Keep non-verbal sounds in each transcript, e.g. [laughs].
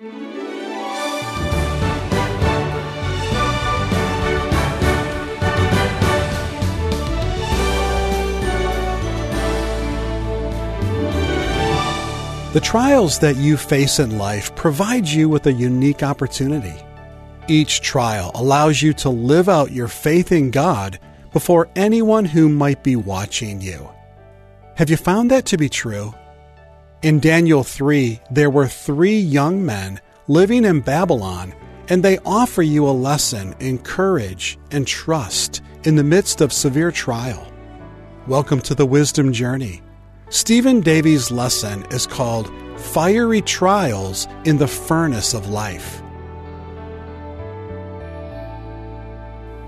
The trials that you face in life provide you with a unique opportunity. Each trial allows you to live out your faith in God before anyone who might be watching you. Have you found that to be true? In Daniel 3, there were three young men living in Babylon, and they offer you a lesson in courage and trust in the midst of severe trial. Welcome to the Wisdom Journey Stephen Davey's lesson is called Fiery Trials in the Furnace of Life.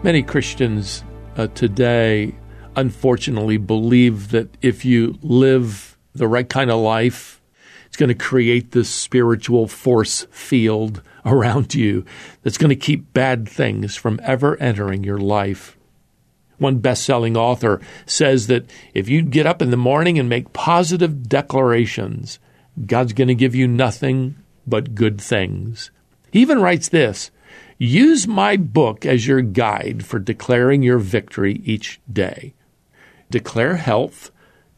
Many Christians uh, today, unfortunately, believe that if you live the right kind of life, it's going to create this spiritual force field [laughs] around you that's going to keep bad things from ever entering your life. One best selling author says that if you get up in the morning and make positive declarations, God's going to give you nothing but good things. He even writes this Use my book as your guide for declaring your victory each day. Declare health,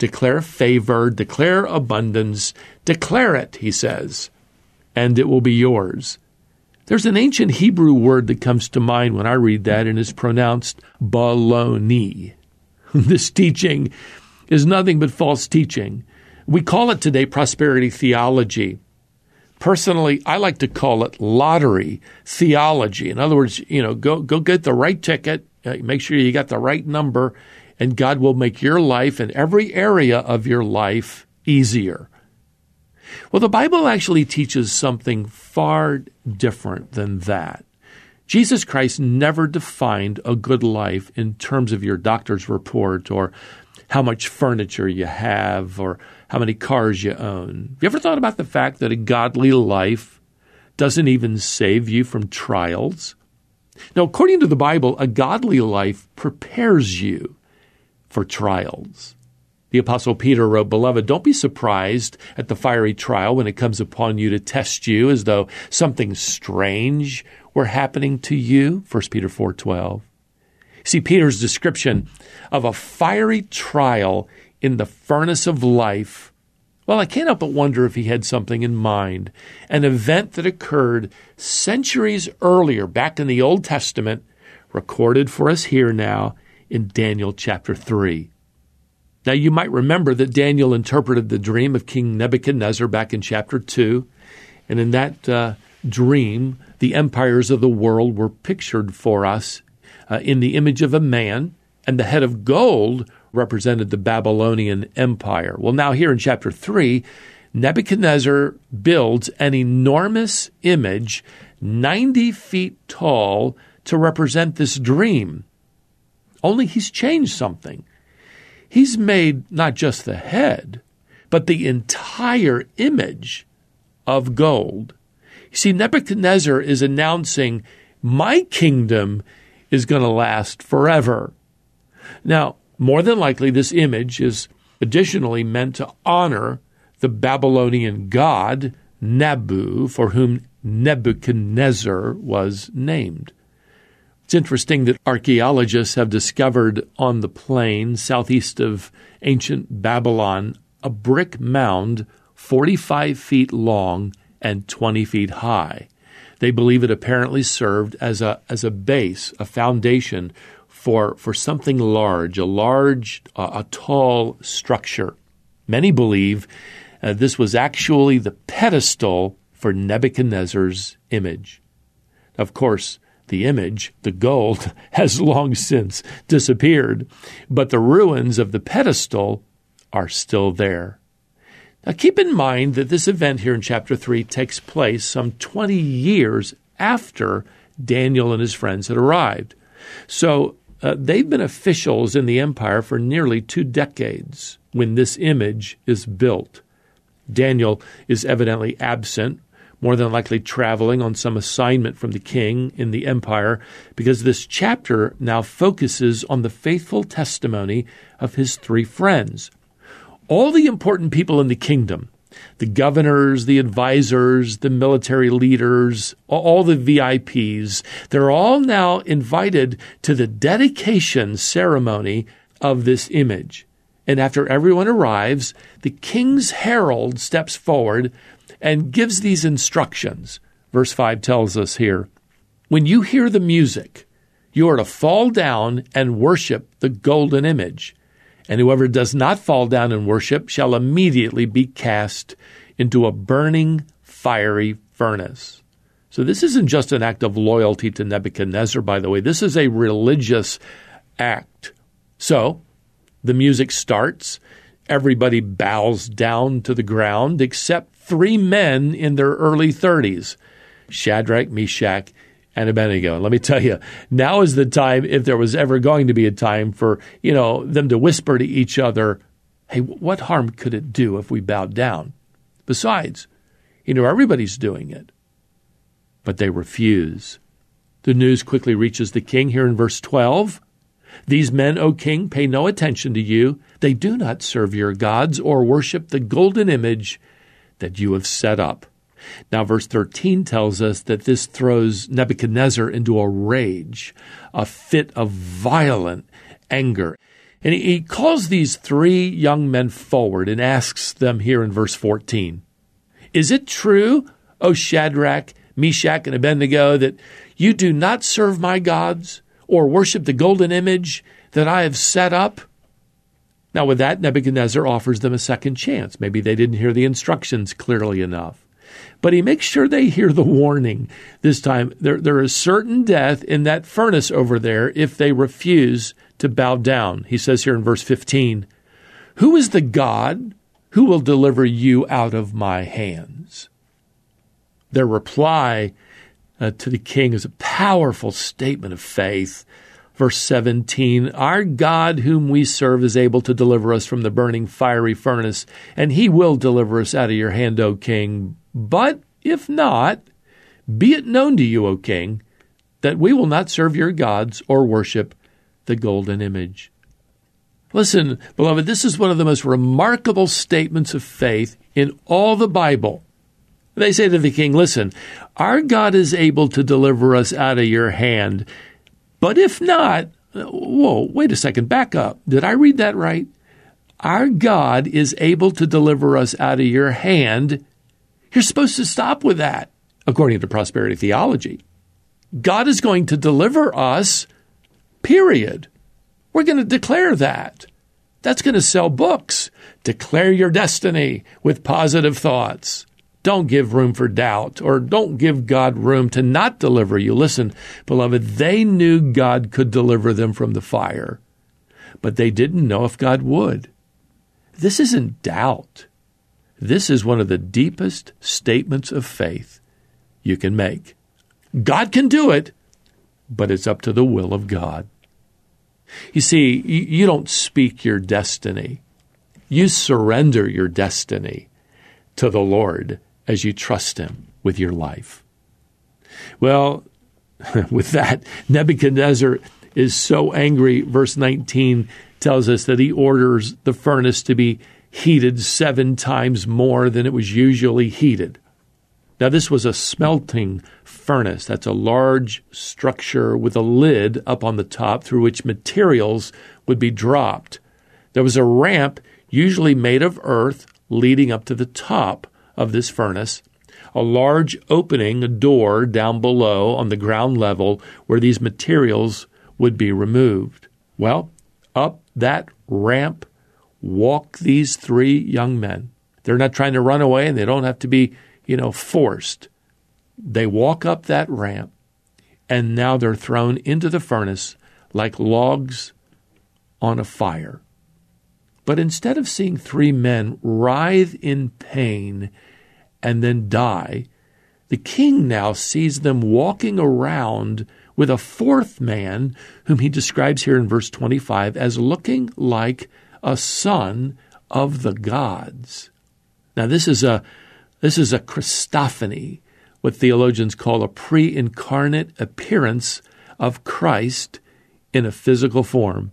declare favor, declare abundance, declare it, he says, and it will be yours. There's an ancient Hebrew word that comes to mind when I read that and is pronounced baloney. [laughs] this teaching is nothing but false teaching. We call it today prosperity theology. Personally, I like to call it lottery theology. In other words, you know, go go get the right ticket, uh, make sure you got the right number, and God will make your life and every area of your life easier. Well, the Bible actually teaches something far different than that. Jesus Christ never defined a good life in terms of your doctor's report or how much furniture you have or how many cars you own. You ever thought about the fact that a godly life doesn't even save you from trials? Now, according to the Bible, a godly life prepares you for trials. The Apostle Peter wrote, Beloved, don't be surprised at the fiery trial when it comes upon you to test you as though something strange were happening to you. 1 Peter 4.12. See, Peter's description of a fiery trial in the furnace of life, well, I can't help but wonder if he had something in mind. An event that occurred centuries earlier, back in the Old Testament, recorded for us here now in Daniel chapter 3. Now, you might remember that Daniel interpreted the dream of King Nebuchadnezzar back in chapter 2. And in that uh, dream, the empires of the world were pictured for us uh, in the image of a man, and the head of gold represented the Babylonian Empire. Well, now, here in chapter 3, Nebuchadnezzar builds an enormous image, 90 feet tall, to represent this dream. Only he's changed something. He's made not just the head, but the entire image of gold. You see, Nebuchadnezzar is announcing, My kingdom is going to last forever. Now, more than likely, this image is additionally meant to honor the Babylonian god Nabu, for whom Nebuchadnezzar was named. It's interesting that archaeologists have discovered on the plain southeast of ancient Babylon a brick mound 45 feet long and 20 feet high. They believe it apparently served as a, as a base, a foundation for, for something large, a large, uh, a tall structure. Many believe uh, this was actually the pedestal for Nebuchadnezzar's image. Of course, the image, the gold, [laughs] has long since disappeared, but the ruins of the pedestal are still there. Now keep in mind that this event here in chapter 3 takes place some 20 years after Daniel and his friends had arrived. So uh, they've been officials in the empire for nearly two decades when this image is built. Daniel is evidently absent more than likely traveling on some assignment from the king in the empire, because this chapter now focuses on the faithful testimony of his three friends. All the important people in the kingdom the governors, the advisors, the military leaders, all the VIPs, they're all now invited to the dedication ceremony of this image. And after everyone arrives, the king's herald steps forward and gives these instructions. Verse 5 tells us here When you hear the music, you are to fall down and worship the golden image. And whoever does not fall down and worship shall immediately be cast into a burning, fiery furnace. So, this isn't just an act of loyalty to Nebuchadnezzar, by the way. This is a religious act. So, the music starts. Everybody bows down to the ground except three men in their early 30s Shadrach, Meshach, and Abednego. And let me tell you, now is the time, if there was ever going to be a time for, you know, them to whisper to each other, hey, what harm could it do if we bowed down? Besides, you know, everybody's doing it. But they refuse. The news quickly reaches the king here in verse 12. These men, O king, pay no attention to you. They do not serve your gods or worship the golden image that you have set up. Now, verse 13 tells us that this throws Nebuchadnezzar into a rage, a fit of violent anger. And he calls these three young men forward and asks them here in verse 14 Is it true, O Shadrach, Meshach, and Abednego, that you do not serve my gods or worship the golden image that I have set up? Now, with that, Nebuchadnezzar offers them a second chance. Maybe they didn't hear the instructions clearly enough but he makes sure they hear the warning this time. There, there is certain death in that furnace over there if they refuse to bow down. He says here in verse 15, Who is the God who will deliver you out of my hands? Their reply uh, to the king is a powerful statement of faith. Verse 17 Our God, whom we serve, is able to deliver us from the burning fiery furnace, and he will deliver us out of your hand, O king. But if not, be it known to you, O king, that we will not serve your gods or worship the golden image. Listen, beloved, this is one of the most remarkable statements of faith in all the Bible. They say to the king, Listen, our God is able to deliver us out of your hand. But if not, whoa, wait a second, back up. Did I read that right? Our God is able to deliver us out of your hand you're supposed to stop with that, according to prosperity theology. God is going to deliver us, period. We're going to declare that. That's going to sell books. Declare your destiny with positive thoughts. Don't give room for doubt or don't give God room to not deliver you. Listen, beloved, they knew God could deliver them from the fire, but they didn't know if God would. This isn't doubt. This is one of the deepest statements of faith you can make. God can do it, but it's up to the will of God. You see, you don't speak your destiny. You surrender your destiny to the Lord as you trust Him with your life. Well, [laughs] with that, Nebuchadnezzar is so angry. Verse 19 tells us that he orders the furnace to be heated seven times more than it was usually heated. Now, this was a smelting furnace. That's a large structure with a lid up on the top through which materials would be dropped. There was a ramp, usually made of earth, leading up to the top of this furnace. A large opening, a door down below on the ground level where these materials would be removed. Well, up that ramp walk these three young men. They're not trying to run away and they don't have to be, you know, forced. They walk up that ramp and now they're thrown into the furnace like logs on a fire. But instead of seeing three men writhe in pain and then die, the king now sees them walking around with a fourth man, whom he describes here in verse 25 as looking like a son of the gods. Now this is a this is a Christophany, what theologians call a pre-incarnate appearance of Christ in a physical form.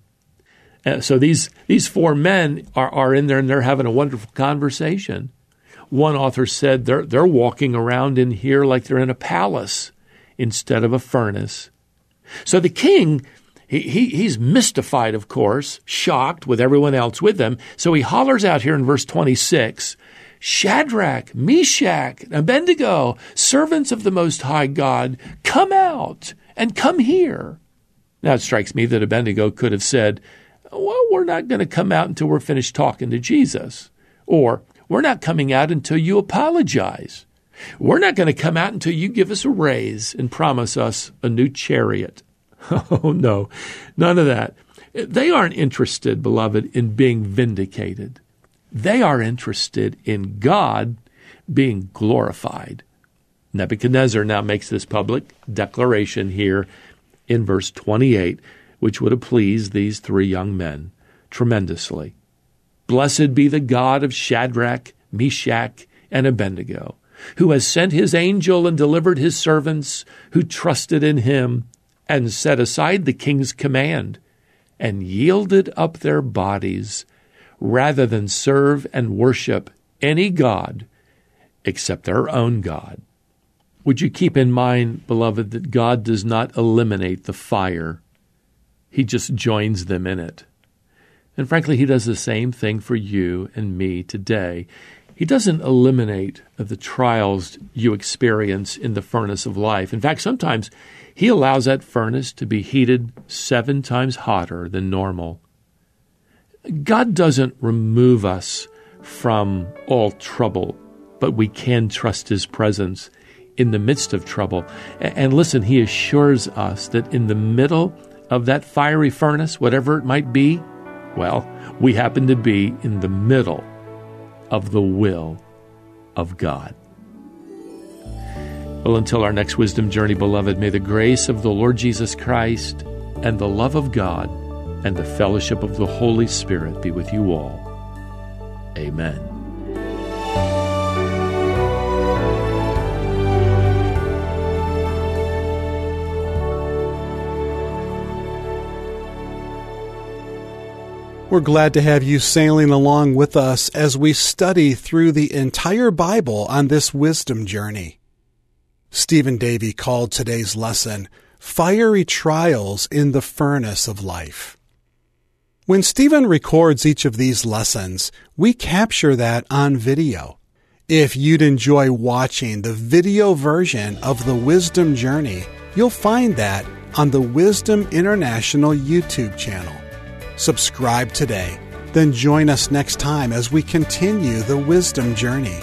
Uh, so these these four men are, are in there and they're having a wonderful conversation. one author said they're, they're walking around in here like they're in a palace instead of a furnace. So the king, he, he, he's mystified, of course, shocked with everyone else with him. So he hollers out here in verse 26 Shadrach, Meshach, Abednego, servants of the Most High God, come out and come here. Now it strikes me that Abednego could have said, Well, we're not going to come out until we're finished talking to Jesus. Or, We're not coming out until you apologize. We're not going to come out until you give us a raise and promise us a new chariot. [laughs] Oh, no, none of that. They aren't interested, beloved, in being vindicated. They are interested in God being glorified. Nebuchadnezzar now makes this public declaration here in verse 28, which would have pleased these three young men tremendously. Blessed be the God of Shadrach, Meshach, and Abednego, who has sent his angel and delivered his servants who trusted in him and set aside the king's command and yielded up their bodies rather than serve and worship any God except their own God. Would you keep in mind, beloved, that God does not eliminate the fire, He just joins them in it. And frankly, He does the same thing for you and me today. He doesn't eliminate the trials you experience in the furnace of life. In fact, sometimes He allows that furnace to be heated seven times hotter than normal. God doesn't remove us from all trouble, but we can trust His presence in the midst of trouble. And listen, He assures us that in the middle of that fiery furnace, whatever it might be, well, we happen to be in the middle of the will of God. Well, until our next wisdom journey, beloved, may the grace of the Lord Jesus Christ and the love of God and the fellowship of the Holy Spirit be with you all. Amen. We're glad to have you sailing along with us as we study through the entire Bible on this wisdom journey. Stephen Davey called today's lesson Fiery Trials in the Furnace of Life. When Stephen records each of these lessons, we capture that on video. If you'd enjoy watching the video version of the Wisdom Journey, you'll find that on the Wisdom International YouTube channel. Subscribe today, then join us next time as we continue the Wisdom Journey.